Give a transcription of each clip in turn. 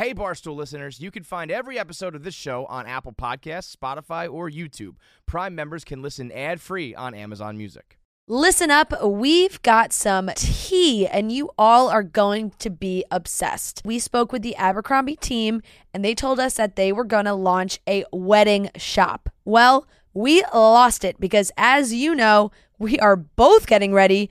Hey, Barstool listeners, you can find every episode of this show on Apple Podcasts, Spotify, or YouTube. Prime members can listen ad free on Amazon Music. Listen up, we've got some tea, and you all are going to be obsessed. We spoke with the Abercrombie team, and they told us that they were going to launch a wedding shop. Well, we lost it because, as you know, we are both getting ready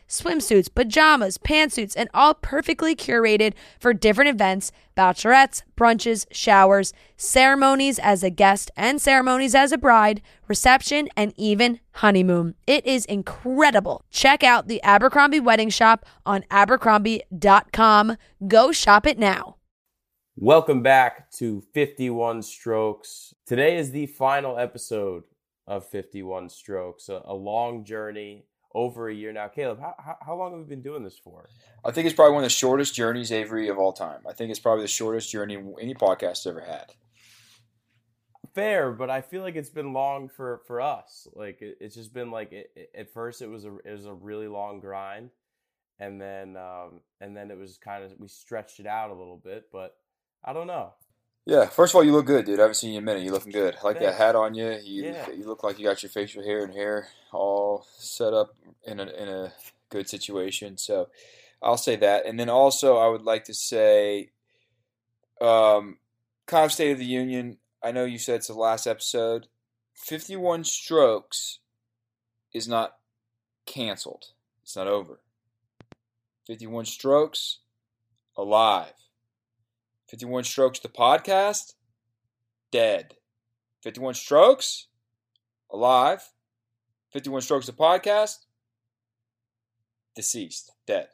swimsuits, pajamas, pantsuits, and all perfectly curated for different events bachelorettes, brunches, showers, ceremonies as a guest and ceremonies as a bride, reception, and even honeymoon. It is incredible. Check out the Abercrombie Wedding Shop on abercrombie.com. Go shop it now. Welcome back to 51 Strokes. Today is the final episode of 51 strokes, a, a long journey over a year now. Caleb, how, how, how, long have we been doing this for? I think it's probably one of the shortest journeys, Avery, of all time. I think it's probably the shortest journey any podcast ever had. Fair, but I feel like it's been long for, for us. Like it, it's just been like it, it, at first it was a it was a really long grind, and then um, and then it was kind of we stretched it out a little bit. But I don't know. Yeah, first of all, you look good, dude. I haven't seen you in a minute. You looking good. I like Thanks. that hat on you. You yeah. you look like you got your facial hair and hair all set up in a in a good situation. So I'll say that. And then also I would like to say um kind of State of the Union. I know you said it's the last episode. 51 strokes is not canceled. It's not over. 51 strokes alive. 51 Strokes the podcast, dead. 51 Strokes, alive. 51 Strokes the podcast, deceased, dead.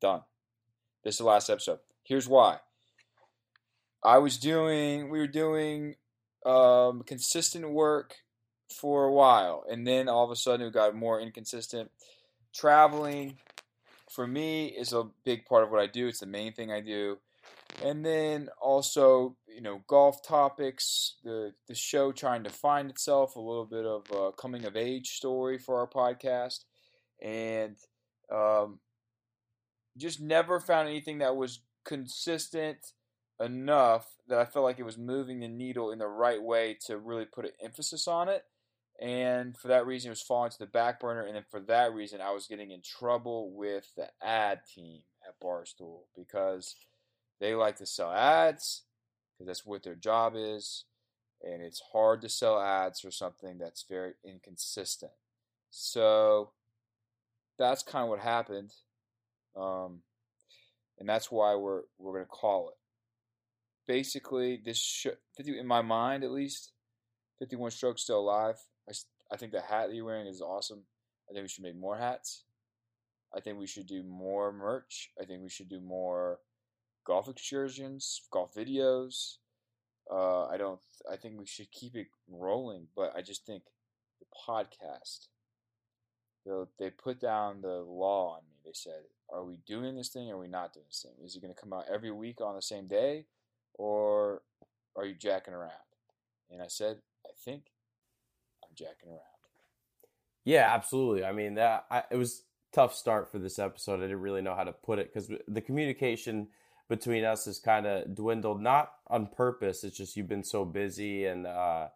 Done. This is the last episode. Here's why. I was doing, we were doing um, consistent work for a while, and then all of a sudden it got more inconsistent. Traveling, for me, is a big part of what I do. It's the main thing I do and then also you know golf topics the the show trying to find itself a little bit of a coming of age story for our podcast and um, just never found anything that was consistent enough that I felt like it was moving the needle in the right way to really put an emphasis on it. And for that reason, it was falling to the back burner. And then for that reason, I was getting in trouble with the ad team at Barstool because they like to sell ads because that's what their job is. And it's hard to sell ads for something that's very inconsistent. So that's kind of what happened. Um, and that's why we're we're gonna call it. Basically, this should, in my mind at least, 51 strokes still alive. I, I think the hat that you're wearing is awesome. I think we should make more hats. I think we should do more merch. I think we should do more golf excursions, golf videos. Uh, I don't. I think we should keep it rolling, but I just think the podcast. They put down the law on me. They said, "Are we doing this thing? or Are we not doing this thing? Is it going to come out every week on the same day, or are you jacking around?" And I said, "I think I'm jacking around." Yeah, absolutely. I mean, that I, it was tough start for this episode. I didn't really know how to put it because the communication between us has kind of dwindled, not on purpose. It's just you've been so busy and uh,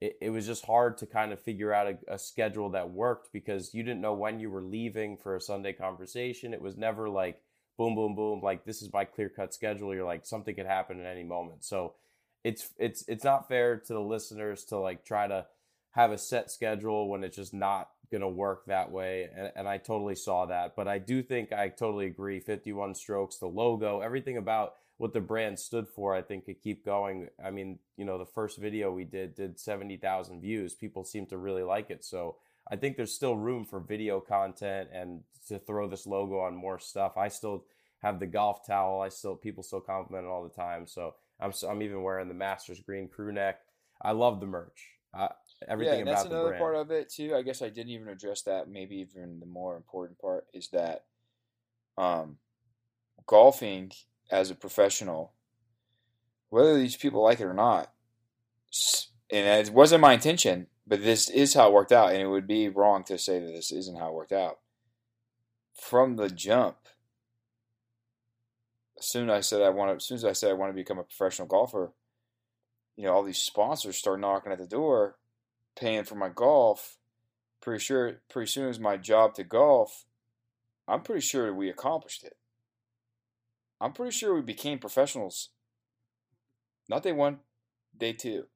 it, it, was just hard to kind of figure out a, a, schedule that worked because you didn't know when you were leaving for a Sunday conversation. It was never like boom, boom, boom, like this is my clear cut schedule. You're like something could happen at any moment. So it's it's it's not fair to the listeners to like try to have a set schedule when it's just not going to work that way. And, and, I totally saw that. But I do think I totally agree. 51 strokes, the logo, everything about what the brand stood for, I think could keep going. I mean, you know, the first video we did did 70,000 views. People seem to really like it. So I think there's still room for video content and to throw this logo on more stuff. I still have the golf towel. I still, people still compliment it all the time. So I'm, I'm even wearing the Masters green crew neck. I love the merch. Everything yeah, and about that's the another brand. part of it too. I guess I didn't even address that. Maybe even the more important part is that um, golfing as a professional, whether these people like it or not, and it wasn't my intention, but this is how it worked out, and it would be wrong to say that this isn't how it worked out. From the jump, as soon as I said I want to, as soon as I said I want to become a professional golfer, you know, all these sponsors start knocking at the door, paying for my golf. Pretty sure, pretty soon as my job to golf, I'm pretty sure we accomplished it. I'm pretty sure we became professionals. Not day one, day two.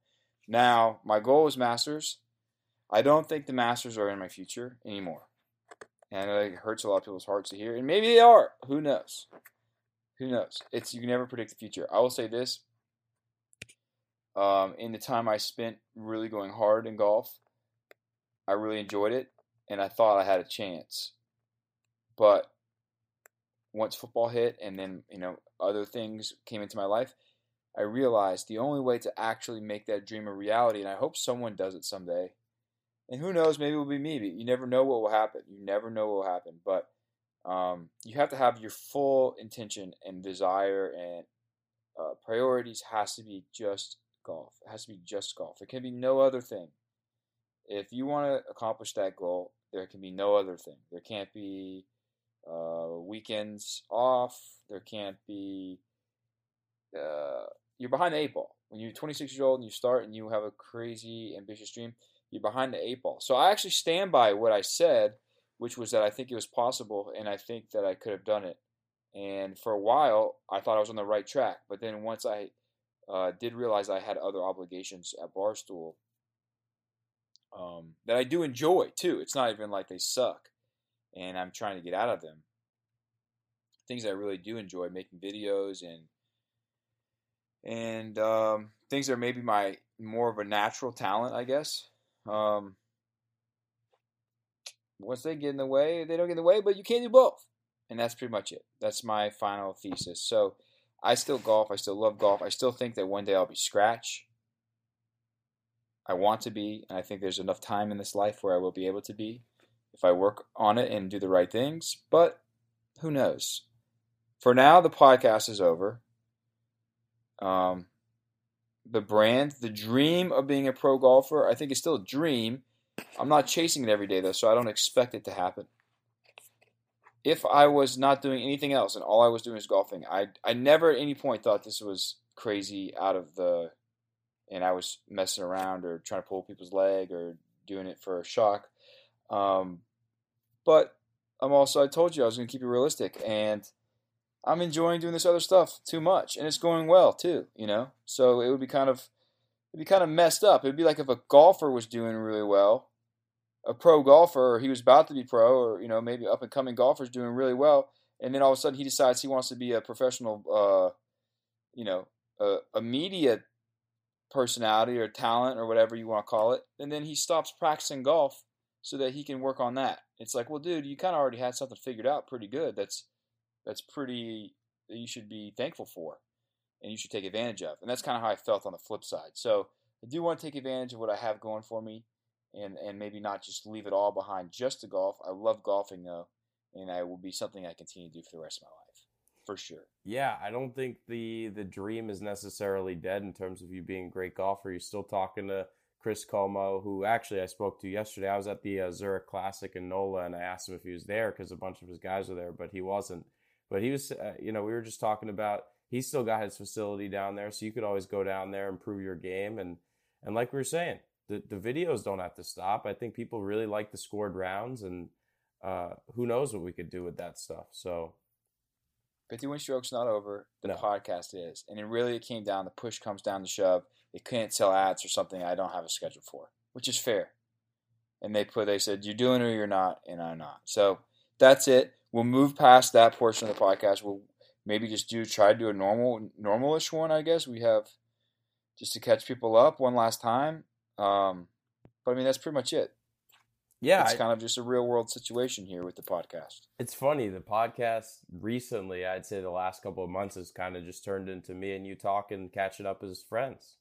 Now, my goal is Masters. I don't think the Masters are in my future anymore. And it hurts a lot of people's hearts to hear. And maybe they are. Who knows? Who knows? It's you can never predict the future. I will say this. Um, in the time I spent really going hard in golf, I really enjoyed it, and I thought I had a chance. But once football hit, and then you know other things came into my life, I realized the only way to actually make that dream a reality, and I hope someone does it someday. And who knows, maybe it will be me. But you never know what will happen. You never know what will happen. But um, you have to have your full intention and desire and uh, priorities has to be just golf. It has to be just golf. There can be no other thing. If you want to accomplish that goal, there can be no other thing. There can't be uh, weekends off. There can't be. Uh, you're behind the eight ball. When you're 26 years old and you start and you have a crazy ambitious dream, you're behind the eight ball. So I actually stand by what I said, which was that I think it was possible and I think that I could have done it. And for a while, I thought I was on the right track. But then once I uh, did realize I had other obligations at Barstool um, that I do enjoy too. It's not even like they suck, and I'm trying to get out of them. Things I really do enjoy making videos and and um, things that are maybe my more of a natural talent, I guess. Um, once they get in the way, they don't get in the way, but you can't do both. And that's pretty much it. That's my final thesis. So I still golf. I still love golf. I still think that one day I'll be scratch. I want to be, and I think there's enough time in this life where I will be able to be if I work on it and do the right things. But who knows? For now, the podcast is over. Um, the brand, the dream of being a pro golfer, I think is still a dream. I'm not chasing it every day though, so I don't expect it to happen. If I was not doing anything else and all I was doing was golfing, I I never at any point thought this was crazy out of the and I was messing around or trying to pull people's leg or doing it for a shock. Um, but I'm also I told you I was going to keep it realistic and I'm enjoying doing this other stuff too much and it's going well too, you know. So it would be kind of it'd be kind of messed up. It'd be like if a golfer was doing really well, a pro golfer, or he was about to be pro, or you know maybe up and coming golfers doing really well, and then all of a sudden he decides he wants to be a professional, uh, you know, a, a media personality or talent or whatever you want to call it, and then he stops practicing golf so that he can work on that. It's like, well, dude, you kind of already had something figured out pretty good. That's that's pretty that you should be thankful for, and you should take advantage of. And that's kind of how I felt on the flip side. So I do want to take advantage of what I have going for me, and and maybe not just leave it all behind just to golf. I love golfing though, and I will be something I continue to do for the rest of my life, for sure. Yeah, I don't think the the dream is necessarily dead in terms of you being a great golfer. You're still talking to Chris Como, who actually I spoke to yesterday. I was at the uh, Zurich Classic in NOLA, and I asked him if he was there because a bunch of his guys were there, but he wasn't. But he was, uh, you know, we were just talking about he's still got his facility down there, so you could always go down there, improve your game, and and like we were saying, the the videos don't have to stop. I think people really like the scored rounds, and uh, who knows what we could do with that stuff. So 51 strokes not over. The No. podcast is, and it really it came down. The push comes down to shove. They can't sell ads or something I don't have a schedule for, which is fair. And they put they said you're doing it or you're not, and I'm not. So that's it. We'll move past that portion of the podcast. We'll maybe just do try to do a normal normalish one. I guess we have just to catch people up one last time. Um, but I mean that's pretty much it. yeah, it's I- kind of just a real world situation here with the podcast. It's funny, the podcast recently, I'd say the last couple of months has kind of just turned into me and you talking, catching up as friends.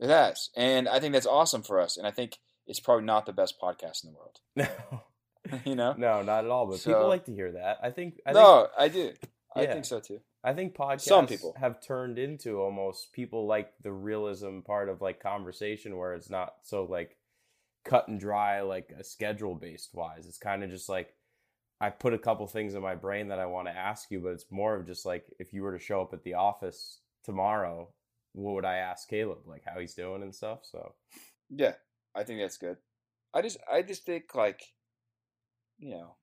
It has, and I think that's awesome for us. And I think it's probably not the best podcast in the world. No, you know? no, not at all. But So- people like to hear that. I think. I think, no, I do. I Yeah. think so too. I think podcasts Some people. have turned into almost people like the realism part of like conversation where it's not so like cut and dry like a schedule based wise. It's kind of just like I put a couple things in my brain that I want to ask you, but it's more of just like if you were to show up at the office tomorrow, what would I ask Caleb? Like how he's doing and stuff. So Yeah, I think that's good. I just, I just think like, you know,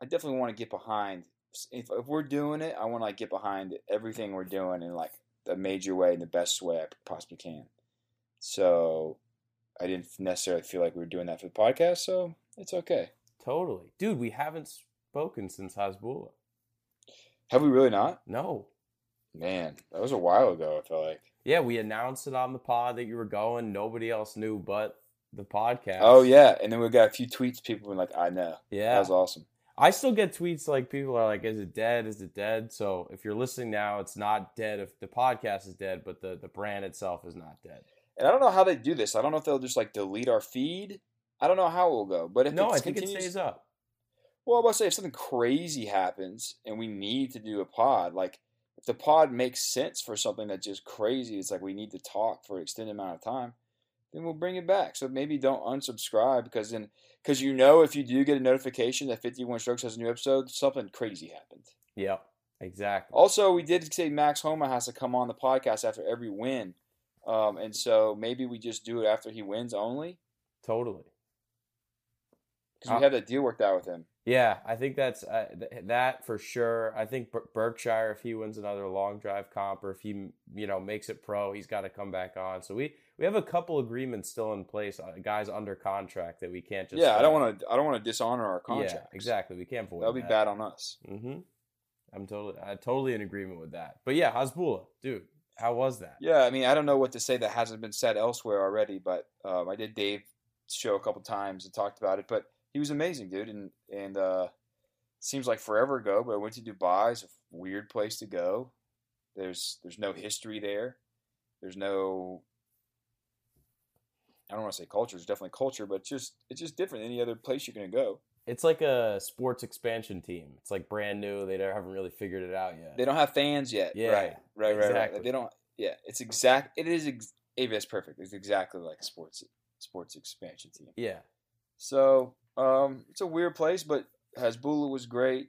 I definitely want to get behind. If, if we're doing it, I want to like get behind everything we're doing in like the major way, in the best way I possibly can. So, I didn't necessarily feel like we were doing that for the podcast, so it's okay. totally, dude, we haven't spoken since Hasbullah. Have we really not? No. Man, that was a while ago. I feel like. Yeah, we announced it on the pod that you were going. Nobody else knew but the podcast. Oh yeah, and then we got a few tweets. People were like, "I know." yeah. That was awesome. I still get tweets like people are like, "Is it dead? Is it dead?" So if you're listening now, it's not dead. If the podcast is dead, but the the brand itself is not dead. And I don't know how they do this. I don't know if they'll just like delete our feed. I don't know how it will go. But if no, I think continues, it stays up. Well, I was about to say if something crazy happens and we need to do a pod, like if the pod makes sense for something that's just crazy, it's like we need to talk for an extended amount of time, then we'll bring it back. So maybe don't unsubscribe because then because you know if you do get a notification that 51 Strokes has a new episode, something crazy happened. Yep, exactly. Also, we did say Max Homa has to come on the podcast after every win. Um, and so maybe we just do it after he wins only totally. because we Uh, have that deal worked out with him. Yeah, I think that's uh, th- that for sure. I think Ber- Berkshire, if he wins another long drive comp, or if he you know makes it pro, he's got to come back on. So we we have a couple agreements still in place, uh, guys under contract that we can't just. yeah, I don't want to. I don't want to dishonor our contract. Yeah, exactly. We can't void That'll be that. bad on us. Mm-hmm. I'm totally, I'm totally in agreement with that. But yeah, Hasbullah, dude, how was that? Yeah, I mean, I don't know what to say that hasn't been said elsewhere already, but um, I did Dave's show a couple times and talked about it. But he was amazing, dude, and and uh, seems like forever ago. But I went to Dubai. It's a weird place to go. There's there's no history there. There's no. I don't want to say culture. It's definitely culture, but it's just it's just different than any other place you're gonna go. It's like a sports expansion team. It's like brand new. They haven't really figured it out yet. They don't have fans yet. Yeah, right, right, right, exactly. right. They don't. Yeah, it's exact. It is. Ex- that's perfect. It's exactly like a sports sports expansion team. yeah, So um, it's a weird place, but Hasbullah was great.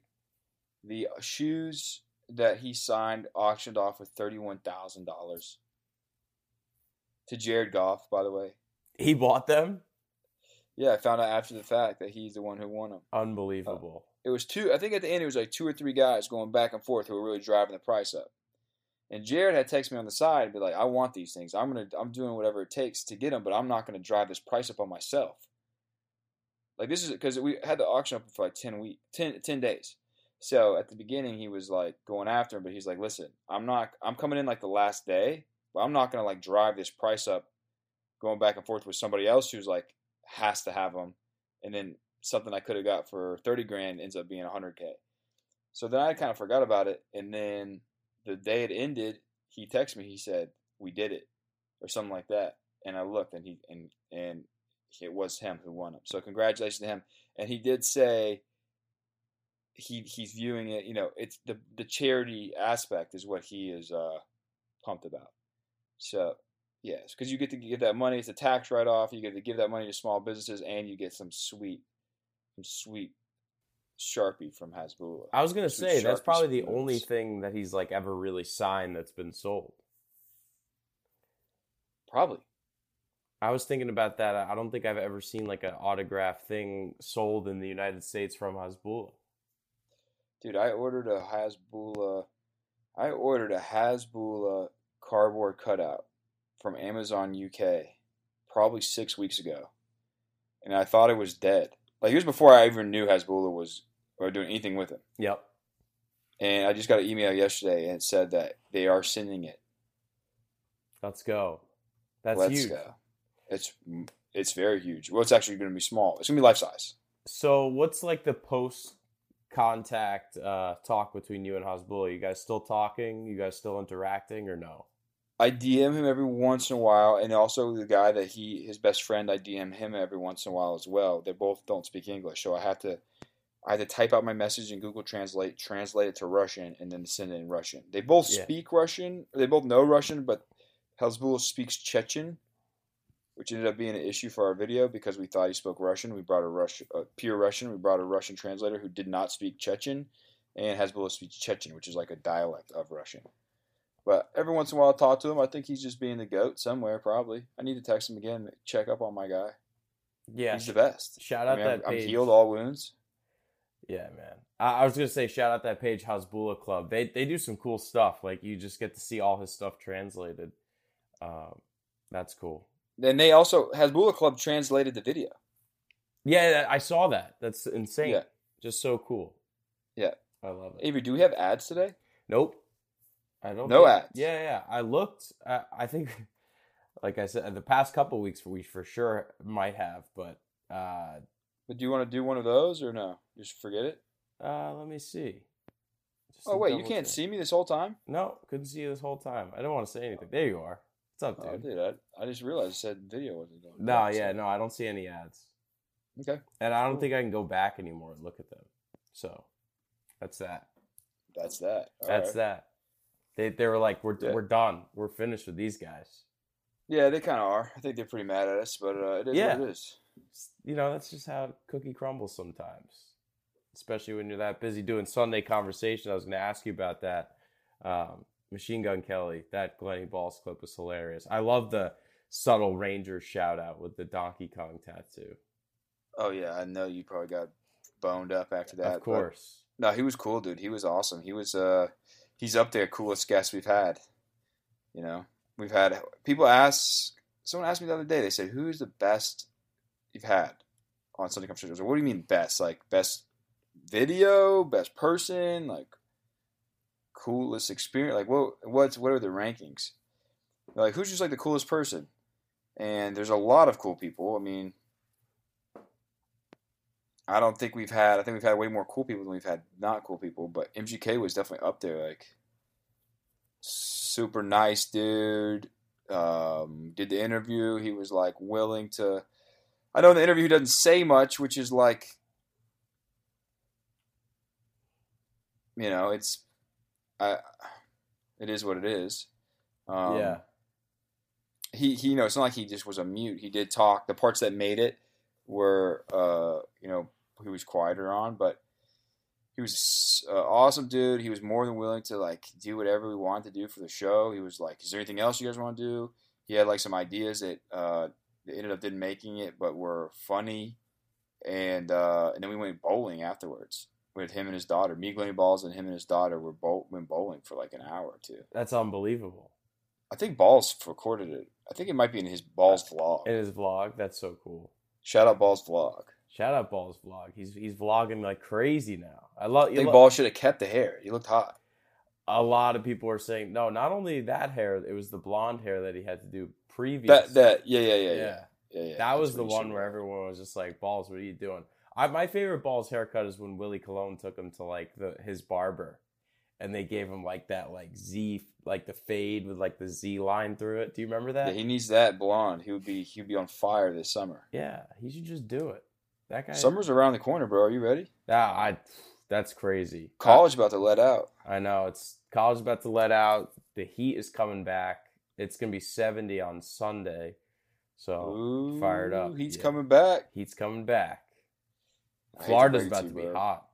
The shoes that he signed auctioned off for thirty one thousand dollars to Jared Goff. By the way, he bought them. yeah, I found out after the fact that he's the one who won them. Unbelievable. Uh, it was two. I think at the end it was like two or three guys going back and forth who were really driving the price up. And Jared had texted me on the side and be like, "I want these things. I'm gonna. I'm doing whatever it takes to get them, but I'm not gonna drive this price up on myself." Like this is because we had the auction open for like 10 week 10, 10 days. So at the beginning he was like going after him, but he's like, "Listen, I'm not. I'm coming in like the last day, but I'm not gonna like drive this price up, going back and forth with somebody else who's like has to have them, and then something I could have got for 30 grand ends up being 100k. So then I kind of forgot about it, and then the day it ended, he texted me. He said, "We did it," or something like that. And I looked, and he and and it was him who won them. So congratulations to him. And he did say he he's viewing it. You know, it's the the charity aspect is what he is uh, pumped about. So yes, because you get to give that money. It's a tax write off. You get to give that money to small businesses, and you get some sweet, some sweet sharpie from Hasbullah. I was gonna Sweet say that's probably the only thing that he's like ever really signed that's been sold. Probably. I was thinking about that. I don't think I've ever seen like an autograph thing sold in the United States from Hasbullah. Dude, I ordered a Hasbullah. I ordered a Hasbullah cardboard cutout from Amazon UK probably six weeks ago, and I thought it was dead. Like it was before I even knew Hasbullah was or doing anything with it. Yep. And I just got an email yesterday and it said that they are sending it. Let's go. That's Let's huge. go. It's it's very huge. Well, it's actually going to be small. It's going to be life size. So what's like the post contact uh, talk between you and Hasbullah? You guys still talking? You guys still interacting or no? I DM him every once in a while, and also the guy that he his best friend. I DM him every once in a while as well. They both don't speak English, so I have to I had to type out my message in Google Translate, translate it to Russian, and then send it in Russian. They both Yeah. speak Russian. They both know Russian, but Hasbullah speaks Chechen, which ended up being an issue for our video because we thought he spoke Russian. We brought a Russian, uh, pure Russian. We brought a Russian translator who did not speak Chechen, and Hasbullah speaks Chechen, which is like a dialect of Russian. But every once in a while, I talk to him. I think he's just being the goat somewhere, probably. I need to text him again, check up on my guy. Yeah. He's the best. Shout I out mean, I'm, that I'm healed all wounds. Yeah, man. I, I was gonna say shout out that page Hasbullah Club. They they do some cool stuff. Like you just get to see all his stuff translated. Um, that's cool. Then they also Hasbullah Club translated the video. Yeah, I saw that. That's insane. Yeah. Just so cool. Yeah. I love it. Avery, do we have ads today? Nope. I don't. No think- ads. Yeah, yeah. I looked. I, I think, like I said, the past couple weeks we for sure might have, but uh, But do you want to do one of those or no? Just forget it. uh, let me see. Just Oh wait, you can't check. see me this whole time. No, couldn't see you this whole time. I don't want to say anything. There you are. What's up, Oh, dude? dude, I, I just realized it said video wasn't going. no, back, yeah, no, I don't see any ads, Okay, and I don't think I can go back anymore and look at them. So, that's that. that's that. All That's right. that. They they were like, we're Yeah. we're done. We're finished with these guys. Yeah, they kind of are. I think they're pretty mad at us, but uh, it is Yeah. what it is. you know, that's just how cookie crumbles sometimes. Especially when you're that busy doing Sunday conversation. I was going to ask you about that. Um, Machine Gun Kelly, that Glenny Balls clip was hilarious. I love the subtle Ranger shout out with the Donkey Kong tattoo. Oh yeah, I know you probably got boned up after that. of course. No, he was cool, dude. He was awesome. He was uh he's up there coolest guest we've had. You know, we've had people ask. Someone asked me the other day. They said, "Who's the best you've had on Sunday Conversations?" What do you mean best? Like best video, best person, like coolest experience? Like what? What's what are the rankings? Like who's just like the coolest person? And there's a lot of cool people. I mean, I don't think we've had. I think we've had way more cool people than we've had not cool people. But MGK was definitely up there. Like super nice dude. Um, did the interview. He was like willing to. I know in the interview he doesn't say much, which is like, you know, it's, I, it is what it is. Um, yeah. he he you know it's not like he just was a mute. He did talk. The parts that made it were uh you know he was quieter on, but he was an awesome dude. He was more than willing to like do whatever we wanted to do for the show. He was like, "Is there anything else you guys want to do?" He had like some ideas that uh ended up didn't making it, but were funny. And uh and then we went bowling afterwards with him and his daughter. Me, Glenny Balls, and him and his daughter were bowl- went bowling for like an hour or two. That's unbelievable. I think Balls recorded it. I think it might be in his Balls vlog. In his vlog, that's so cool. Shout out Balls vlog. Shout out Balls vlog. He's he's vlogging like crazy now. I love. I think lo- Balls should have kept the hair. He looked hot. a lot of people are saying no. Not only that hair, it was the blonde hair that he had to do previous. That that yeah yeah yeah yeah. yeah yeah. yeah. That was That's the one where everyone was just like, "Balls, what are you doing?" I, my favorite Balls haircut is when Willie Colon took him to like the his barber, and they gave him like that like Z like the fade with like the Z line through it. Do you remember Yeah, that? he needs that blonde. He would be he would be on fire this summer. Yeah, he should just do it. That guy. Summer's around the corner, bro. Are you ready? Ah, I. That's crazy. College about to let out. I know it's college about to let out. The heat is coming back. It's gonna be seventy on Sunday, so Ooh, fired up. He's Yeah. coming back. heat's coming back. Florida's about to be bro. hot.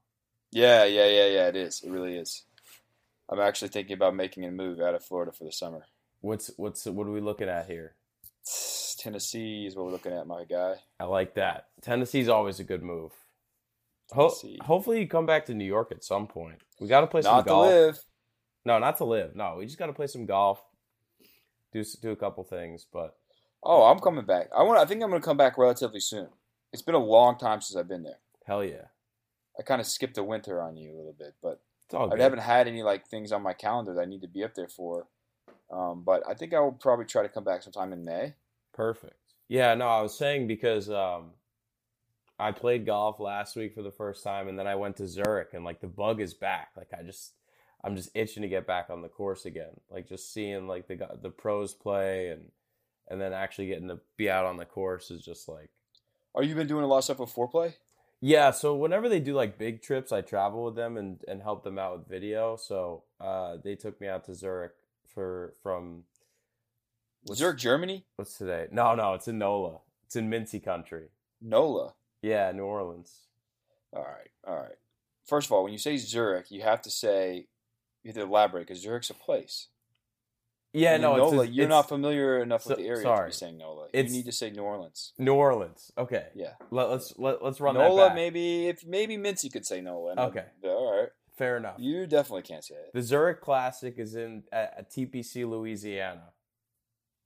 Yeah, yeah, yeah, yeah. It is. It really is. I'm actually thinking about making a move out of Florida for the summer. What's what's what are we looking at here? Tennessee is what we're looking at, my guy. I like that. Tennessee's always a good move. Ho- hopefully, you come back to New York at some point. We got to play some Not to golf. live. No, not to live. No, we just got to play some golf. Do do a couple things, but Oh, I'm coming back. I want. I think I'm going to come back relatively soon. It's been a long time since I've been there. hell yeah, I kind of skipped the winter on you a little bit, but it's all I haven't had any like things on my calendar that I need to be up there for. Um, but I think I will probably try to come back sometime in May. Perfect. Yeah, no, I was saying because um, I played golf last week for the first time, and then I went to Zurich, and like the bug is back. Like I just, I'm just itching to get back on the course again. Like just seeing like the the pros play and and then actually getting to be out on the course is just like Are you been doing a lot of stuff with Fore Play? yeah. So whenever they do like big trips, I travel with them and and help them out with video. So uh, they took me out to Zurich for from Zurich, Germany? what's today? No, no, it's in NOLA. It's in Mincy country. NOLA. Yeah, New Orleans. All right, all right. First of all, when you say Zurich, you have to say you have to elaborate because Zurich's a place. Yeah, And no, NOLA. it's you're not familiar enough with the area to be saying NOLA. It's- you need to say New Orleans. New Orleans. Okay. Yeah, Let, let's let, let's run NOLA. that back. Maybe if maybe Mincy could say NOLA. Okay. all right. Fair enough. You definitely can't say it. The Zurich Classic is in at, at TPC Louisiana,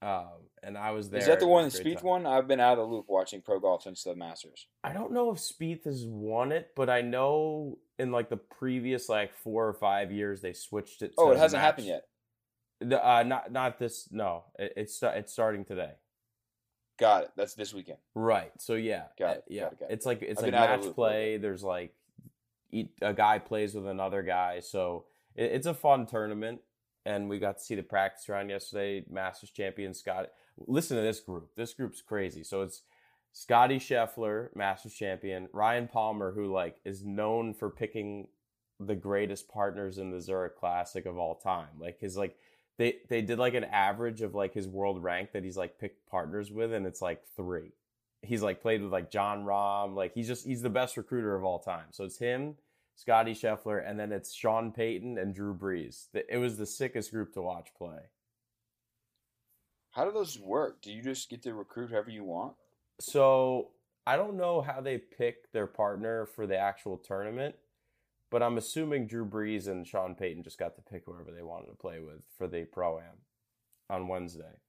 um, and I was there. Is that the one, the time. one? I've been out of the loop watching pro golf since the Masters. I don't know if Spieth has won it, but I know in like the previous like four or five years they switched it. Oh, it hasn't match- happened yet. The- Uh, not not this. No, it, it's it's starting today. Got it. That's this weekend. Right. So yeah, Got it, Yeah, got it, got it. it's like it's I've like been out of match loop a little play. There's like a guy plays with another guy, so it, it's a fun tournament. And we got to see the practice round yesterday. Masters champion Scott. Listen to this group. This group's crazy. So it's Scotty Scheffler, Masters champion. Ryan Palmer, who like is known for picking the greatest partners in the Zurich Classic of all time. Like his like they they did like an average of like his world rank that he's like picked partners with, and it's like three. He's like played with like Jon Rahm. like he's just he's the best recruiter of all time. So it's him, Scotty Scheffler, and then it's Sean Payton and Drew Brees. It was the sickest group to watch play. How do those work? Do you just get to recruit whoever you want? So I don't know how they pick their partner for the actual tournament, but I'm assuming Drew Brees and Sean Payton just got to pick whoever they wanted to play with for the pro am on Wednesday.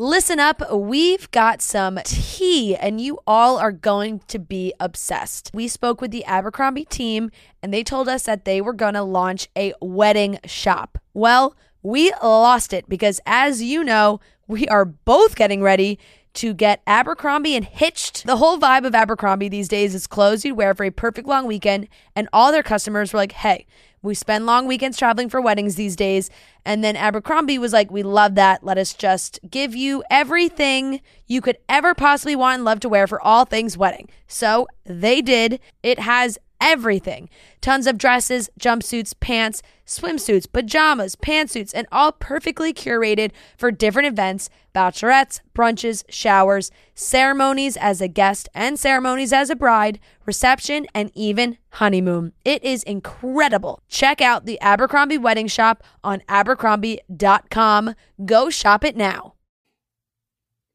Listen up, we've got some tea, and you all are going to be obsessed. We spoke with the Abercrombie team, and they told us that they were going to launch a wedding shop. Well, we lost it because, as you know, we are both getting ready to get Abercrombie and hitched. The whole vibe of Abercrombie these days is clothes you'd wear for a perfect long weekend, and all their customers were like, hey, we spend long weekends traveling for weddings these days. And then Abercrombie was like, We love that. Let us just give you everything you could ever possibly want and love to wear for all things wedding. So they did. It has everything tons of dresses, jumpsuits, pants, swimsuits, pajamas, pantsuits, and all perfectly curated for different events bachelorettes, brunches, showers, ceremonies as a guest and ceremonies as a bride, reception, and even honeymoon. It is incredible. Check out the Abercrombie Wedding Shop on abercrombie.com. Go shop it now.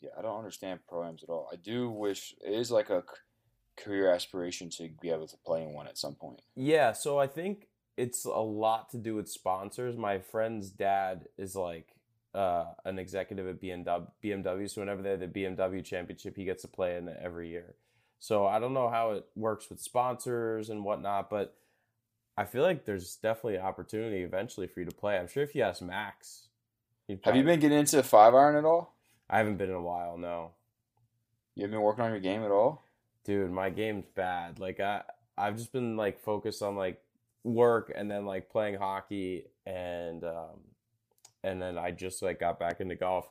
Yeah, I don't understand proams at all. I do wish it is like a career aspiration to be able to play in one at some point. Yeah, so I think it's a lot to do with sponsors. My friend's dad is like uh, an executive at BMW, BMW, so whenever they have the BMW championship, he gets to play in it every year. So I don't know how it works with sponsors and whatnot, but I feel like there's definitely opportunity eventually for you to play. I'm sure if you ask Max, Have you been getting into five iron at all? I haven't been in a while, no. You haven't been working on your game at all? Dude my game's bad. Like i i've just been like focused on like work and then like playing hockey and um and then i just like got back into golf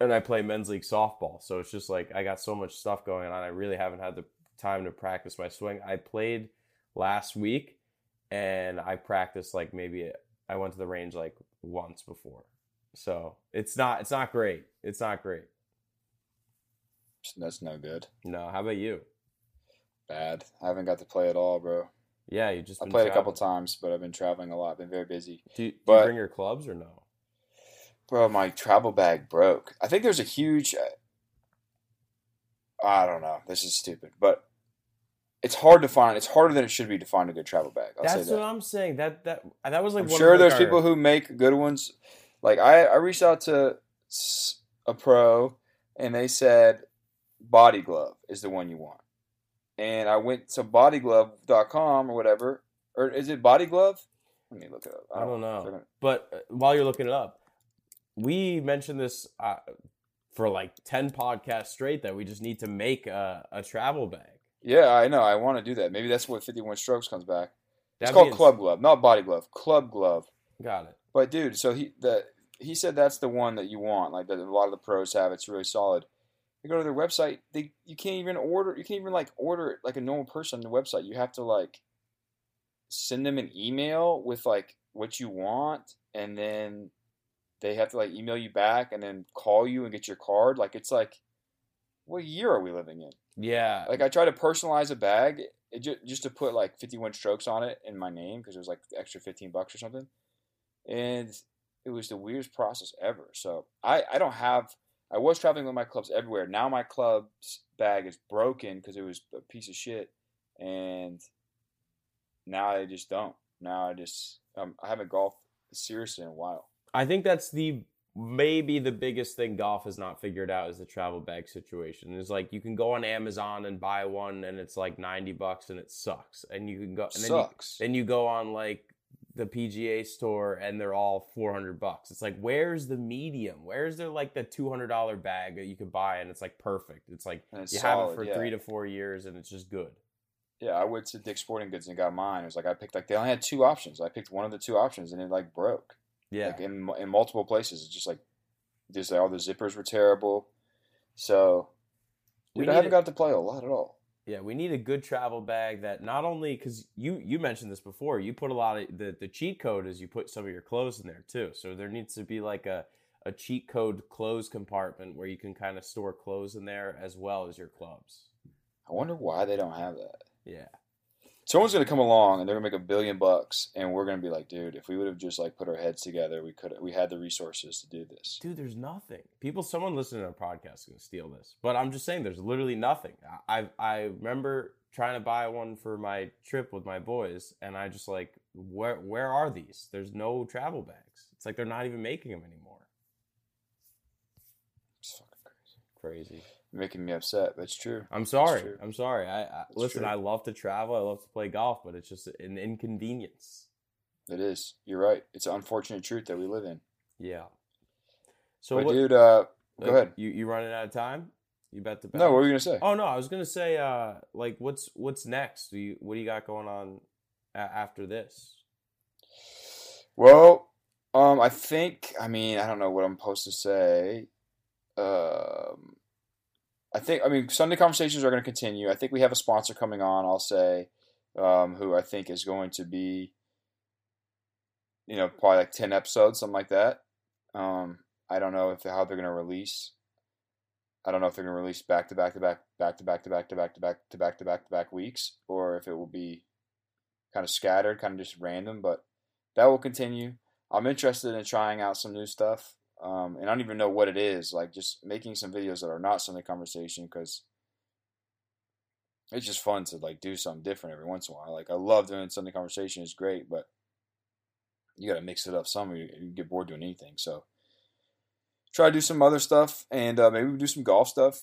and i play men's league softball. So it's just like i got so much stuff going on i really haven't had the time to practice my swing. I played last week and i practiced like maybe i went to the range like once before. So it's not it's not great. It's not great That's no good. no how about you Bad. I haven't got to play at all, bro. yeah you just I played a couple times, but I've been traveling a lot. Been very busy. Do you, do But- you bring your clubs or no? Bro, my travel bag broke. I think there's a huge. uh, I don't know. This is stupid, but it's hard to find. It's harder than it should be to find a good travel bag. I'll That's say what. I'm saying. That that that was like. I'm one sure of, there's our- people who make good ones. Like I, I reached out to a pro, and they said body glove is the one you want. And I went to bodyglove.com or whatever, or is it body glove? Let me look it up. I don't if they're know. gonna- But uh, while you're looking it up, we mentioned this uh, for like ten podcasts straight that we just need to make a, a travel bag. Yeah, I know. I want to do that. Maybe that's what 51 Strokes comes back. It's That'd called Club Glove, not Body Glove. Club Glove. Got it. But dude, so he the he said that's the one that you want, like that a lot of the pros have. It's really solid. You go to their website, they you can't even order. You can't even like order it like a normal person on the website. You have to like send them an email with like what you want, and then they have to like email you back, and then call you and get your card. Like it's like, what year are we living in? Yeah. Like I tried to personalize a bag it just, just to put like 51 strokes on it in my name because it was like extra 15 bucks or something. And it was the weirdest process ever. So I, I don't have, I was traveling with my clubs everywhere. Now my club's bag is broken because it was a piece of shit. And now I just don't. Now I just, um, I haven't golfed seriously in a while. I think that's the maybe the biggest thing golf has not figured out is the travel bag situation. Is like you can go on Amazon and buy one and it's like 90 bucks and it sucks. And you can go and then you, Sucks. then you go on like the PGA store and they're all 400 bucks. It's like where's the medium? Where's there like the $200 bag that you could buy and it's like perfect. It's like it's you have it for yeah. 3 to 4 years and it's just good. Yeah, I went to Dick's Sporting Goods and got mine. It was like I picked like they only had two options. I picked one of the two options and it like broke. Yeah. Like in in multiple places. It's just like just like all the zippers were terrible. So We dude, I haven't a- got to play a lot at all. Yeah, we need a good travel bag that not only because you you mentioned this before, you put a lot of the the cheat code is you put some of your clothes in there too. So there needs to be like a a cheat code clothes compartment where you can kind of store clothes in there as well as your clubs. I wonder why they don't have that. Yeah, Someone's gonna come along and they're gonna make a billion bucks, and we're gonna be like, dude, if we would have just like put our heads together, we could we had the resources to do this. dude, there's nothing. People, someone listening to our podcast is gonna steal this, but I'm just saying, there's literally nothing. I I, I remember trying to buy one for my trip with my boys, and I just like, where where are these? There's no travel bags. It's like they're not even making them anymore. It's fucking crazy. Crazy. Making me upset, but it's true. I'm sorry. true. I'm sorry. I, I listen. true. I love to travel. I love to play golf, but it's just an inconvenience. It is. You're right. It's an unfortunate truth that we live in. Yeah. So, what, dude, uh, go like, ahead. You you running out of time? You bet the bet. No, what were you gonna say? Oh no, I was gonna say, uh, like, what's what's next? Do you what do you got going on a- after this? Well, um, I think I mean I don't know what I'm supposed to say. Um, I think I mean Sunday conversations are going to continue. I think we have a sponsor coming on. I'll say, um, who I think is going to be, you know, probably like ten episodes, something like that. Um, I don't know if how they're going to release. I don't know if they're going to release back to back to back, back to back to back to back to back to back to back to back weeks, or if it will be kind of scattered, kind of just random. But that will continue. I'm interested in trying out some new stuff, um, and I don't even know what it is. Like just making some videos that are not Sunday conversation because it's just fun to like do something different every once in a while. Like I love doing Sunday conversation; it's great, but you got to mix it up some. You, you get bored doing anything, so try to do some other stuff, and uh, maybe we do some golf stuff.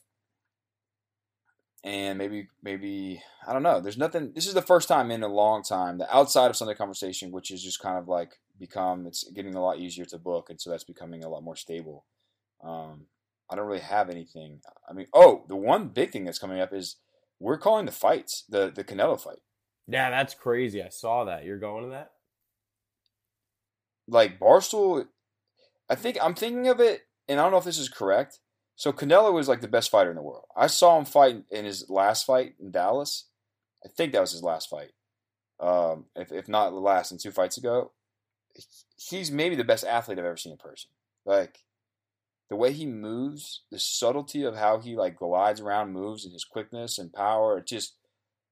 And maybe, maybe I don't know. There's nothing. This is the first time in a long time that outside of Sunday conversation, which is just kind of like become, it's getting a lot easier to book, and so that's becoming a lot more stable. Um, I don't really have anything. I mean, oh, the one big thing that's coming up is we're calling the fights, the the Canelo fight. Yeah, that's crazy. I saw that. You're going to that? Like Barstool, I think I'm thinking of it, and I don't know if this is correct. So Canelo was like the best fighter in the world. I saw him fight in his last fight in Dallas. I think that was his last fight. Um, if if not the last, and two fights ago, he's maybe the best athlete I've ever seen in person. Like the way he moves, the subtlety of how he like glides around, moves, and his quickness and power. It just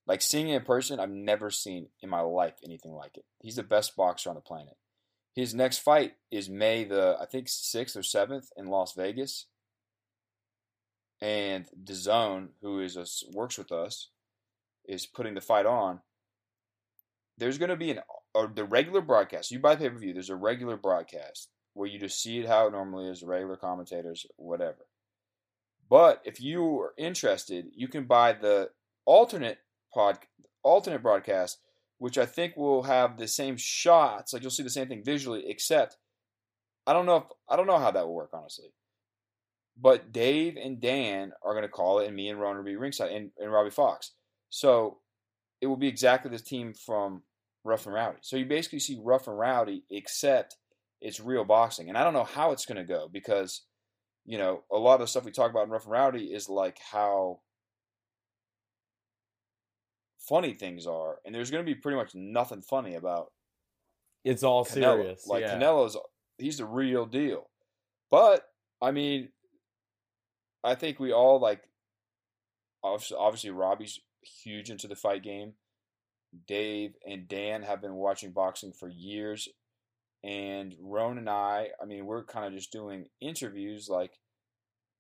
like seeing it in person, I've never seen in my life anything like it. He's the best boxer on the planet. His next fight is May the I think sixth or seventh in Las Vegas. And DAZN, who is a, works with us, is putting the fight on. There's going to be an or the regular broadcast. You buy pay per view. There's a regular broadcast where you just see it how it normally is, regular commentators, whatever. But if you are interested, you can buy the alternate pod, alternate broadcast, which I think will have the same shots. Like you'll see the same thing visually, except I don't know if I don't know how that will work honestly. But Dave and Dan are going to call it, and me and Ron will be ringside, and, and Robbie Fox. So it will be exactly this team from Rough and Rowdy. So you basically see Rough and Rowdy, except it's real boxing. And I don't know how it's going to go because, you know, a lot of the stuff we talk about in Rough and Rowdy is like how funny things are, and there's going to be pretty much nothing funny about It's all Canelo. serious. Like yeah. Canelo's, he's the real deal. But I mean, I think we all like. Obviously, obviously, Robbie's huge into the fight game. Dave and Dan have been watching boxing for years, and Roan and I, I mean, we're kind of just doing interviews, like,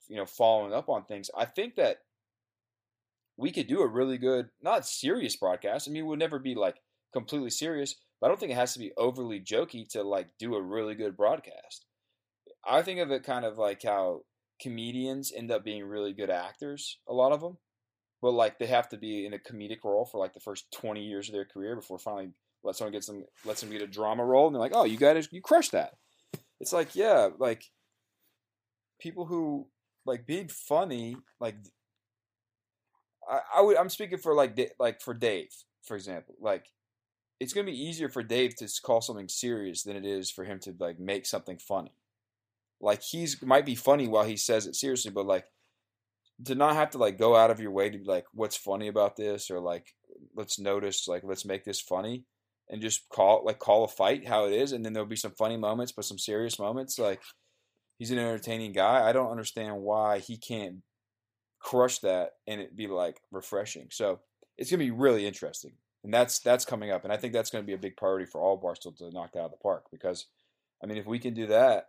you know, following up on things. I think that we could do a really good, not serious broadcast. I mean, we'll never be like completely serious, but I don't think it has to be overly jokey to like do a really good broadcast. I think of it kind of like how comedians end up being really good actors, a lot of them, but like they have to be in a comedic role for like the first 20 years of their career before finally let someone get some let them get a drama role and they're like, "Oh, you guys you crushed that." It's like, yeah, like people who like being funny, like I, I would I'm speaking for like like for Dave, for example. Like it's gonna be easier for Dave to call something serious than it is for him to like make something funny. Like he's might be funny while he says it seriously, but like to not have to like go out of your way to be like, what's funny about this, or like let's notice, like let's make this funny, and just call like call a fight how it is, and then there'll be some funny moments, but some serious moments. Like he's an entertaining guy. I don't understand why he can't crush that and it be like refreshing. So it's gonna be really interesting, and that's that's coming up, and I think that's gonna be a big priority for all Barstool to knock that out of the park because, I mean, if we can do that,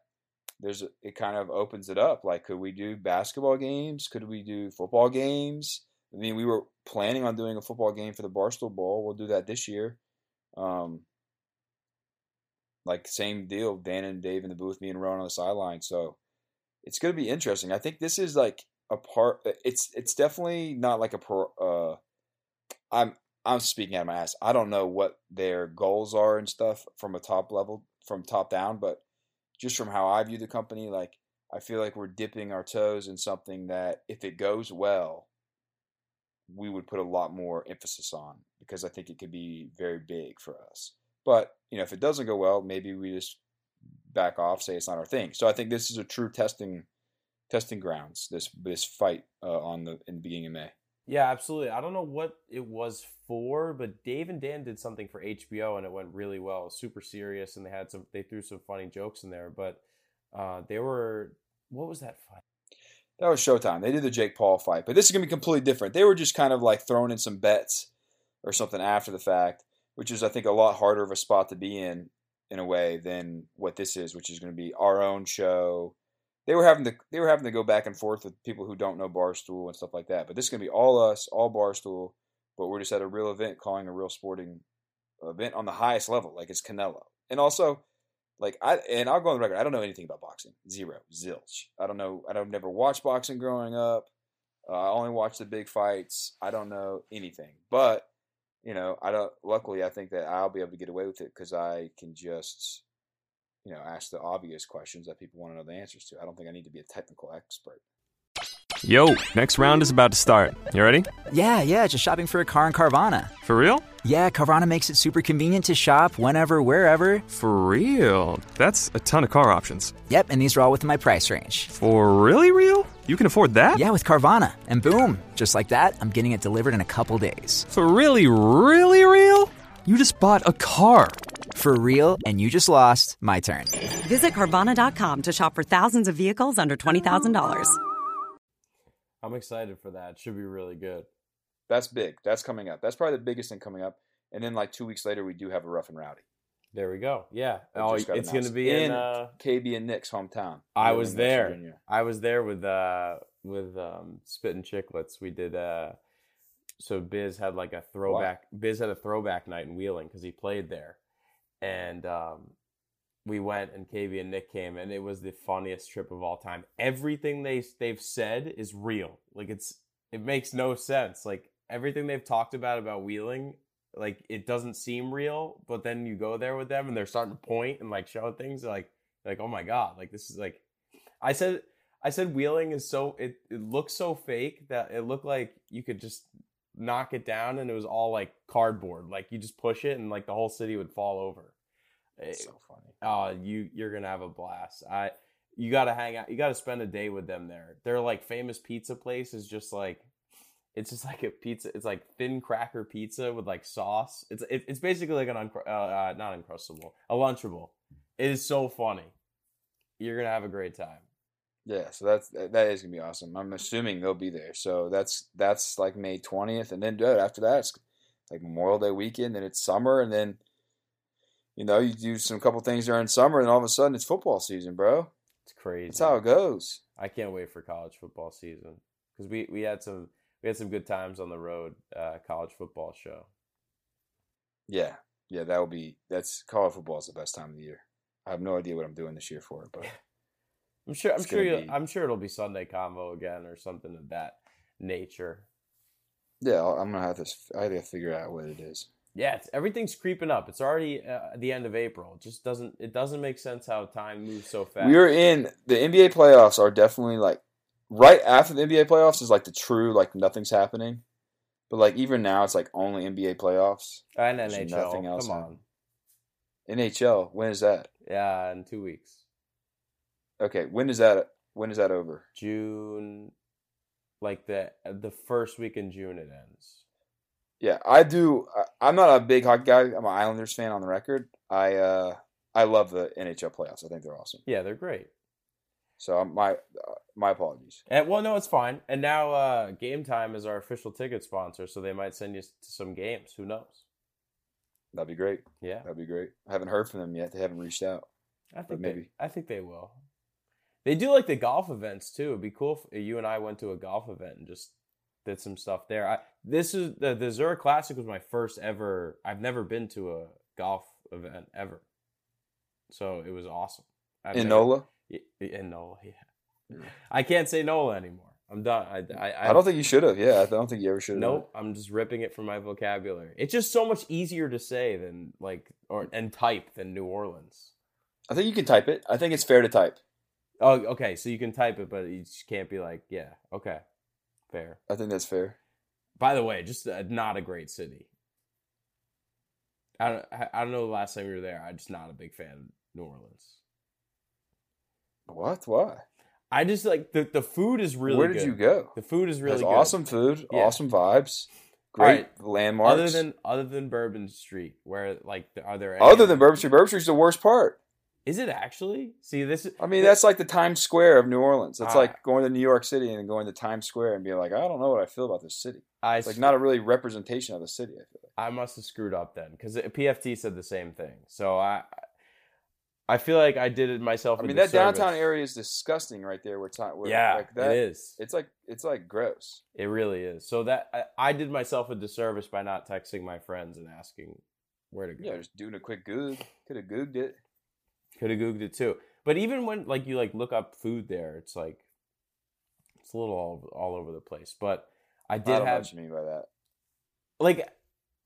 there's it kind of opens it up. Like, could we do basketball games? Could we do football games? I mean, we were planning on doing a football game for the Barstool Bowl. We'll do that this year. Um, like same deal, Dan and Dave in the booth, me and Ron on the sideline. So it's going to be interesting. I think this is like a part. It's it's definitely not like a pro. Uh, I'm I'm speaking out of my ass. I don't know what their goals are and stuff from a top level, from top down, but just from how I view the company, like I feel like we're dipping our toes in something that if it goes well, we would put a lot more emphasis on because I think it could be very big for us. But you know, if it doesn't go well, maybe we just back off, say it's not our thing. So I think this is a true testing testing grounds. This this fight uh, on the in the beginning of May. Yeah, absolutely. I don't know what it was for, but Dave and Dan did something for HBO and it went really well. Super serious and they had some they threw some funny jokes in there, but uh they were what was that fight? That was Showtime. They did the Jake Paul fight, but this is gonna be completely different. They were just kind of like throwing in some bets or something after the fact, which is I think a lot harder of a spot to be in in a way than what this is, which is going to be our own show. They were having to they were having to go back and forth with people who don't know Barstool and stuff like that. But this is to be all us, all Barstool, but we're just at a real event, calling a real sporting event on the highest level, like it's Canelo. And also, like I and I'll go on the record, I don't know anything about boxing, zero, zilch. I don't know. I don't never watched boxing growing up. Uh, I only watched the big fights. I don't know anything, but you know, I don't. Luckily, I think that I'll be able to get away with it because I can just, you know, ask the obvious questions that people want to know the answers to. I don't think I need to be a technical expert. Yo, next round is about to start. You ready? Yeah, yeah, just shopping for a car in Carvana. For real? Yeah, Carvana makes it super convenient to shop whenever, wherever. For real? That's a ton of car options. Yep, and these are all within my price range. For really real? You can afford that? Yeah, with Carvana. And boom, just like that, I'm getting it delivered in a couple days. For really, really real? You just bought a car. For real, and you just lost my turn. Visit Carvana.com to shop for thousands of vehicles under $20,000. I'm excited for that. It should be really good. That's big. That's coming up. That's probably the biggest thing coming up. And then like two weeks later, we do have a rough and rowdy. There we go. Yeah. Oh, just got it's going to be in. Uh, KB and Nick's hometown. I was there. Virginia. I was there with uh with um Spittin' Chicklets. We did uh so Biz had like a throwback Biz had a throwback night in Wheeling because he played there. And um we went and KB and Nick came and it was the funniest trip of all time. Everything they they've said is real. Like it's it makes no sense. Like everything they've talked about about Wheeling like it doesn't seem real, but then you go there with them and they're starting to point and like show things like like oh my god, like this is like I said I said wheeling is so it, it looks so fake that it looked like you could just knock it down, and it was all like cardboard. Like you just push it, and like the whole city would fall over. It's Eh, so funny. Oh, you you're gonna have a blast. I you gotta hang out. You gotta spend a day with them there. Their like famous pizza place is just like it's just like a pizza. It's like thin cracker pizza with like sauce. It's it, it's basically like an uncr- uh, uh, not uncrustable, a lunchable. It is so funny. You're gonna have a great time. Yeah, so that's that is gonna be awesome. I'm assuming they'll be there. So that's that's like May twentieth, and then dude, after that it's like Memorial Day weekend, and it's summer, and then you know you do some couple things during summer, and all of a sudden it's football season, bro. It's crazy. That's how it goes. I can't wait for college football season because we we had some we had some good times on the road. Uh, college football show. Yeah, yeah, that will be. That's college football is the best time of the year. I have no idea what I'm doing this year for it, but I'm sure. I'm sure. be- I'm sure it'll be Sunday combo again or something of that nature. yeah, I'm gonna have to. I gotta figure out what it is. Yeah, it's, everything's creeping up. It's already uh, the end of April. It just doesn't. It doesn't make sense how time moves so fast. We are in the NBA playoffs. Are definitely like right after the NBA playoffs is like the true like nothing's happening, but like even now it's like only NBA playoffs. and NHL. nothing else Come on. happening. NHL. When is that? Yeah, in two weeks, Okay, when is that? When is that over? June, like the the first week in June, it ends. Yeah, I do. I- I'm not a big hockey guy. I'm an Islanders fan on the record. I uh I love the NHL playoffs. I think they're awesome. Yeah, they're great. So I'm, my uh, my apologies. And well, no, it's fine. And now, uh, Game Time is our official ticket sponsor, so they might send you to some games. Who knows? That'd be great. Yeah, That'd be great. I haven't heard from them yet. They haven't reached out. I think maybe. They, I think they will. They do like the golf events too. It'd be cool if you and I went to a golf event and just did some stuff there. I, this is the the Zurich Classic was my first ever. I've never been to a golf event ever, so it was awesome. I've In never- Nola, In Nola, yeah. I can't say Nola anymore. I'm done. I I, I don't think you should have. Yeah, I don't think you ever should have. Nope, I'm just ripping it from my vocabulary. It's just so much easier to say than like or and type than New Orleans. I think you can type it. I think it's fair to type. Oh, okay. So you can type it, but you just can't be like, yeah, okay, fair. I think that's fair. By the way, just uh, not a great city. I don't. I don't know the last time you were there. I'm just not a big fan of New Orleans. What? Why? I just like the the food is really. Where did good. you go? The food is really good. awesome food, Yeah. awesome vibes, great right. landmarks. Other than other than Bourbon Street, where like the- are there any other than Bourbon Street, Bourbon Street's the worst part. Is it actually? See, this is. I mean, that's like the Times Square of New Orleans. It's Ah. like going to New York City and going to Times Square and being like, I don't know what I feel about this city. I It's like not a really representation of the city. I feel like. I must have screwed up then because PFT said the same thing. So I, I feel like I did it myself. I mean, that downtown area is disgusting right there. Where time, where, Yeah, like that, it is. It's like it's like gross. It really is. So that I, I did myself a disservice by not texting my friends and asking where to go. Yeah, just doing a quick goog. Could have googled it. Could have googled it too. But even when like you like look up food there, it's like it's a little all all over the place. But I I did know have what you mean by that. like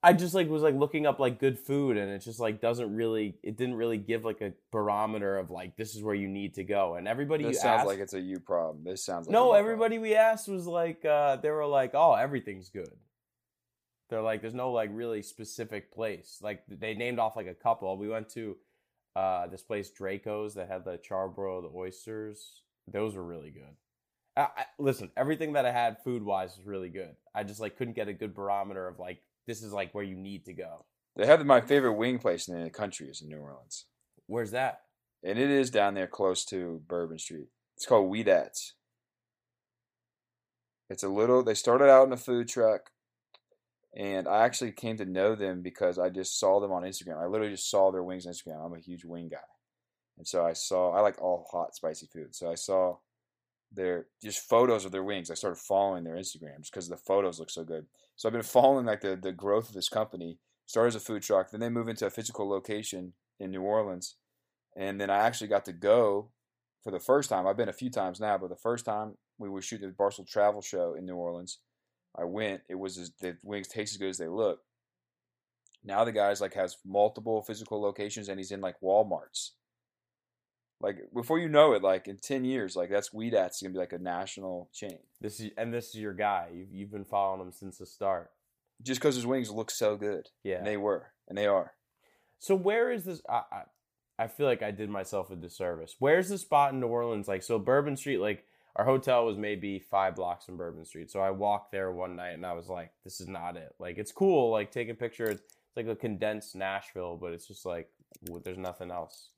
I just like was like looking up like good food and it just like doesn't really it didn't really give like a barometer of like this is where you need to go and everybody This sounds asked, like it's a you problem. This sounds like no everybody we asked was like uh they were like oh everything's good they're like there's no like really specific place like they named off like a couple we went to uh this place Drago's that had the charbroiled oysters those were really good I, I, listen everything that I had food wise was really good I just like couldn't get a good barometer of like this is like where you need to go. They have my favorite wing place in the country is in New Orleans, where's that and it is down there close to Bourbon Street. It's called Weedats. It's a little. They started out in a food truck, and I actually came to know them because I just saw them on Instagram. I literally just saw their wings on Instagram. I'm a huge wing guy, and so I saw. I like all hot, spicy food. So I saw their just photos of their wings. I started following their Instagram just because the photos look so good. So I've been following like the the growth of this company. Started as a food truck, then they move into a physical location in New Orleans, and then I actually got to go for the first time. I've been a few times now, but the first time we were shooting the Barstool Travel Show in New Orleans, I went. It was as, the wings taste as good as they look. Now the guy's like has multiple physical locations, and he's in like WalMarts. Like before you know it, like in ten years, like that's Weed Weedats gonna be like a national chain. this is and this is your guy you've, you've been following him since the start just because his wings look so good. Yeah. And they were, and they are. So where is this? I, I I feel like I did myself a disservice. Where's the spot in New Orleans? Like so, Bourbon Street. Like our hotel was maybe five blocks from Bourbon Street. So I walked there one night and I was like, this is not it. Like it's cool. Like taking pictures. It's like a condensed Nashville, but it's just like there's nothing else.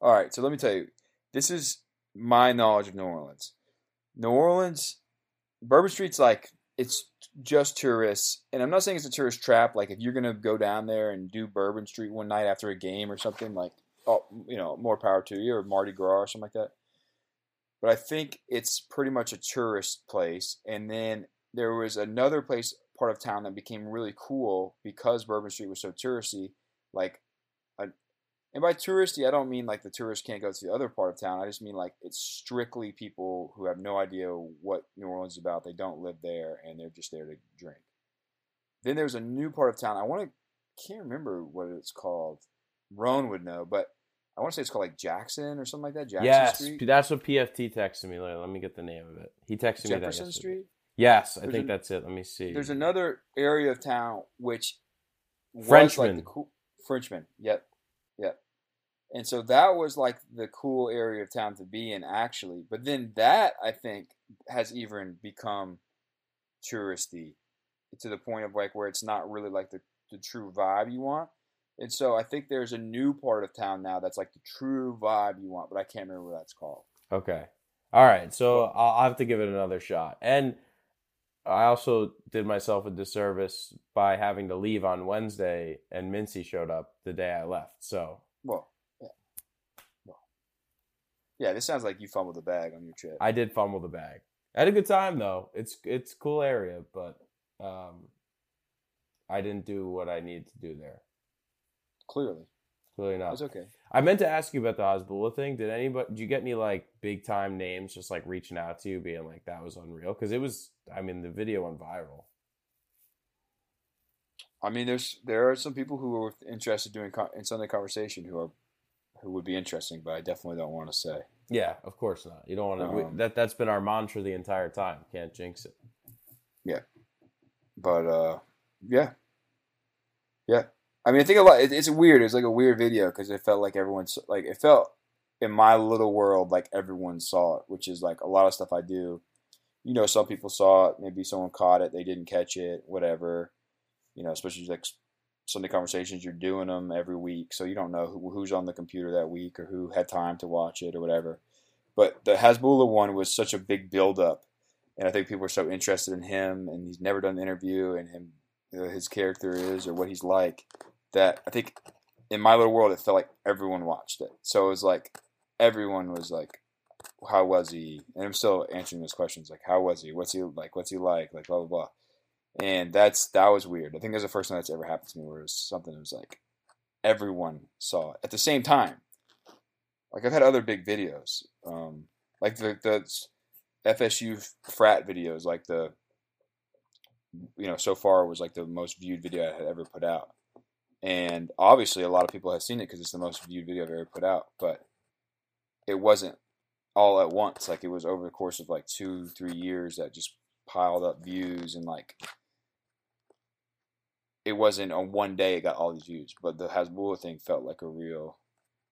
All right, so let me tell you, this is my knowledge of New Orleans. New Orleans, Bourbon Street's like it's just tourists, and I'm not saying it's a tourist trap. Like if you're gonna go down there and do Bourbon Street one night after a game or something, like oh, you know, more power to you, or Mardi Gras or something like that. But I think it's pretty much a tourist place, and then there was another place part of town that became really cool because Bourbon Street was so touristy, like and by touristy, I don't mean like the tourists can't go to the other part of town. I just mean like it's strictly people who have no idea what New Orleans is about. They don't live there and they're just there to drink. Then there's a new part of town. I want to can't remember what it's called. Roan would know, but I want to say it's called like Jackson or something like that. Jackson yes, Street, that's what PFT texted me. Let let me get the name of it. He texted me that Jefferson yesterday. Street. Yes, I There's think an- that's it. Let me see. There's another area of town which Frenchmen. like the cool Frenchmen. Yep, yep. And so that was like the cool area of town to be in, actually. But then that I think has even become touristy to the point of like where it's not really like the the true vibe you want. And so I think there's a new part of town now that's like the true vibe you want, but I can't remember what that's called. Okay. All right. So I'll have to give it another shot. And I also did myself a disservice by having to leave on Wednesday, and Mincy showed up the day I left. So Well, yeah. Well, yeah, this sounds like you fumbled the bag on your trip. I did fumble the bag. I had a good time though. It's it's cool area, but um, I didn't do what I needed to do there. Clearly. Clearly not. It's okay. I meant to ask you about the Hasbullah thing. Did anybody? Did you get any like big time names just like reaching out to you, being like that was unreal? Because it was. I mean, the video went viral. I mean, there's there are some people who are interested doing co- in the conversation who are who would be interesting, but I definitely don't want to say. Yeah, of course not. You don't want to. Um, that that's been our mantra the entire time. Can't jinx it. Yeah, but uh, yeah, yeah. I mean, I think a lot. It, it's weird. It's like a weird video because it felt like everyone's like it felt in my little world like everyone saw it, which is like a lot of stuff I do. You know, some people saw it. Maybe someone caught it. They didn't catch it. Whatever. You know, especially like Sunday conversations. You're doing them every week, so you don't know who, who's on the computer that week or who had time to watch it or whatever. But the Hasbullah one was such a big build up and I think people are so interested in him, and he's never done an interview, and him, his character is or what he's like, that I think in my little world it felt like everyone watched it. So it was like everyone was like, "How was he?" And I'm still answering those questions, like, "How was he? What's he like? What's he like?" Like blah blah blah. And that's that was weird. I think that's the first time that's ever happened to me, where it was something that was like everyone saw it at the same time. Like I've had other big videos, um, like the the FSU frat videos, like the you know so far was like the most viewed video I had ever put out, and obviously a lot of people have seen it because it's the most viewed video I've ever put out. But it wasn't all at once; like it was over the course of like two, three years that just piled up views and like it wasn't on one day it got all these views. But the Hasbullah thing felt like a real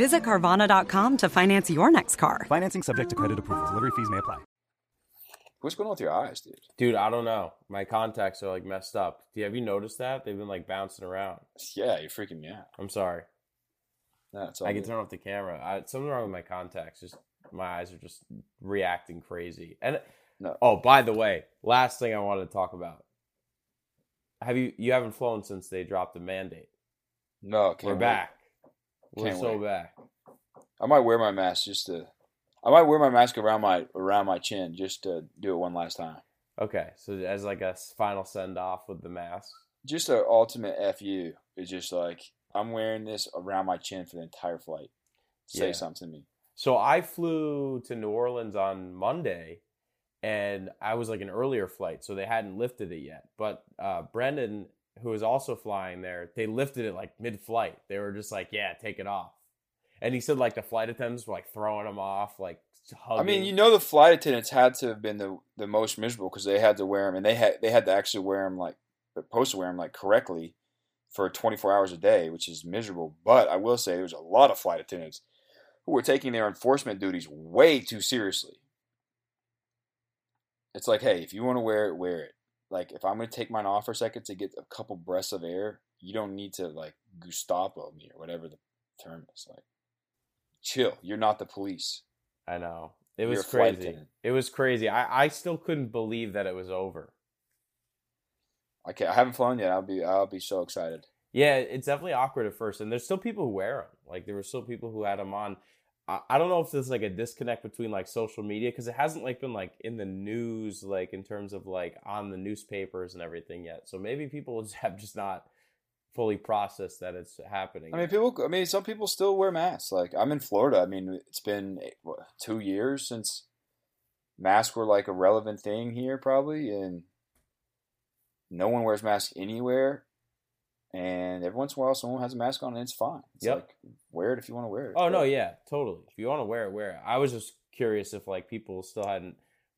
Visit Carvana.com to finance your next car. Financing subject to credit approval. Delivery fees may apply. what's going on with your eyes, dude? Dude, I don't know. My contacts are like messed up. Have you noticed that? They've been like bouncing around. Yeah, you're freaking me out. I'm sorry. No, it's all I can turn off the camera. I, something wrong with my contacts. Just my eyes are just reacting crazy. And No. oh, by the way, last thing I wanted to talk about. Have you you haven't flown since they dropped the mandate? No, can't We're wait. back. We're Can't so wait. back. I might wear my mask just to. I might wear my mask around my around my chin just to do it one last time. Okay, so as like a final send off with the mask. Just an ultimate fu is just like I'm wearing this around my chin for the entire flight. Say Yeah. something to me. So I flew to New Orleans on Monday, and I was like an earlier flight, so they hadn't lifted it yet. But uh, Brendan, who was also flying there, they lifted it like mid-flight. They were just like, "Yeah, take it off," and he said like the flight attendants were like throwing him off, like hugging. I mean, you know, the flight attendants had to have been the the most miserable because they had to wear them, and they had they had to actually wear them like they're supposed to wear them like correctly for 24 hours a day, which is miserable. But I will say, there's a lot of flight attendants who were taking their enforcement duties way too seriously. It's like, hey, if you want to wear it, wear it. Like, if I'm going to take mine off for a second to get a couple breaths of air, you don't need to like Gustavo me or whatever the term is. Like, chill. You're not the police. I know it was crazy. It was crazy. I I still couldn't believe that it was over. I can't, I haven't flown yet. I'll be I'll be so excited. Yeah, it's definitely awkward at first, and there's still people who wear them. Like there were still people who had them on. I, don't know if there's like a disconnect between like social media because it hasn't like been like in the news, like in terms of like on the newspapers and everything yet. So maybe people just have just not fully processed that it's happening. I mean, people. I mean, some people still wear masks. Like I'm in Florida. I mean, it's been eh, what, two years since masks were like a relevant thing here, probably, and no one wears masks anywhere. And every once in a while, someone has a mask on, and it's fine. It's Yep. like wear it if you want to wear it. Oh no, yeah, totally. If you want to wear it, wear it. I was just curious if like people still hadn't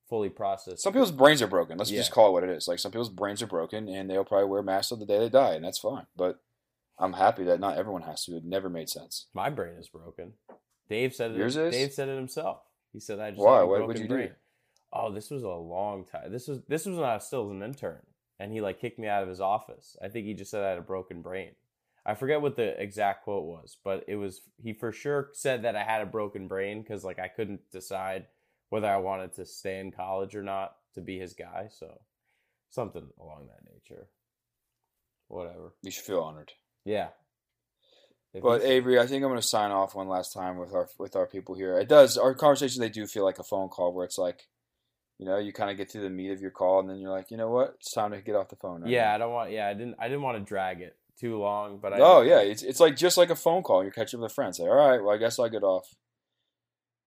fully processed. Some people's brains are broken. Let's Yeah. just call it what it is. Like some people's brains are broken, and they'll probably wear masks till the day they die, and that's fine. But I'm happy that not everyone has to. It never made sense. My brain is broken. Dave said it. Yours is? Dave said it himself. He said I just Why? What- what'd you do? Oh, this was a long time. This was this was when I was still an intern, and he like kicked me out of his office. I think he just said I had a broken brain. I forget what the exact quote was, but it was he for sure said that I had a broken brain because like I couldn't decide whether I wanted to stay in college or not to be his guy. So something along that nature. Whatever. You should feel honored. Yeah. If But Avery, I think I'm going to sign off one last time with our with our people here. It does our conversations they do feel like a phone call where it's like, you know, you kind of get to the meat of your call, and then you're like, you know what, it's time to get off the phone. Right yeah, now. I don't want. Yeah, I didn't. I didn't want to drag it too long, but I. Oh yeah, it's it's like just like a phone call. You're catching up with a friend. Say, all right, well, I guess I'll get off.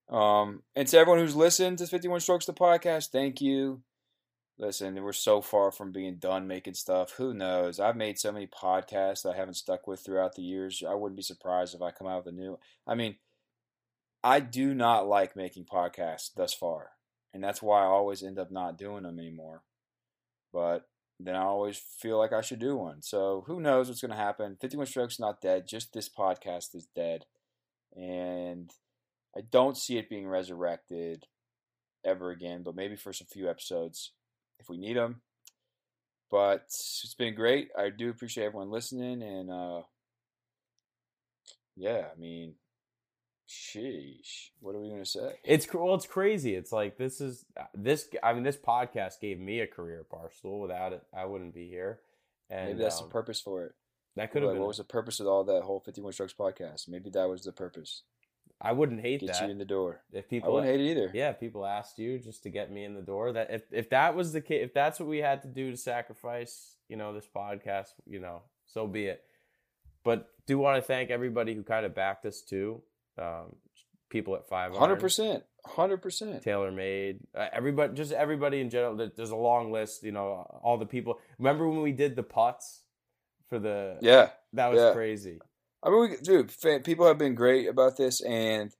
Um, and to everyone who's listened to 51 Strokes the podcast, thank you. Listen, we're so far from being done making stuff. Who knows? I've made so many podcasts that I haven't stuck with throughout the years. I wouldn't be surprised if I come out with a new. I mean, I do not like making podcasts thus far, and that's why I always end up not doing them anymore. But then I always feel like I should do one. So who knows what's going to happen? 51 Strokes not dead. Just this podcast is dead. And I don't see it being resurrected ever again, but maybe for some few episodes if we need them. But it's been great. I do appreciate everyone listening. And uh, yeah, I mean, sheesh. What are we going to say? It's well, it's crazy. It's like this is this. I mean, this podcast gave me a career Barstool. Without it, I wouldn't be here. And Maybe that's um, the purpose for it. That could have Like, been. What was the purpose of all that whole 51 Strokes podcast? Maybe that was the purpose. I wouldn't hate Get that Get you in the door. if people, I wouldn't hate it either. Yeah, if people asked you just to get me in the door. That if if that was the case, if that's what we had to do to sacrifice, you know, this podcast, you know, so be it. But do want to thank everybody who kind of backed us too. Um, people at Five Hundred percent, hundred percent. TaylorMade. Uh, everybody, just everybody in general. There's a long list. You know, all the people. Remember when we did the putts for the? Yeah, that was yeah. crazy. I mean, we, dude, fan, people have been great about this, and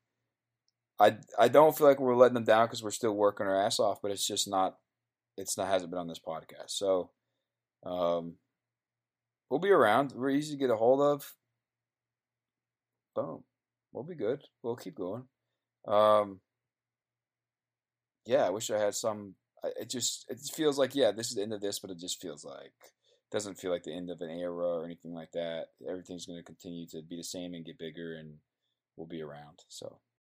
I I don't feel like we're letting them down because we're still working our ass off. But it's just not, it's not hasn't been on this podcast. So, um, we'll be around. We're easy to get a hold of. Boom, we'll be good. We'll keep going. Um, yeah, I wish I had some. It just it feels like yeah, this is the end of this, but it just feels like doesn't feel like the end of an era or anything like that. Everything's going to continue to be the same and get bigger, and we'll be around. So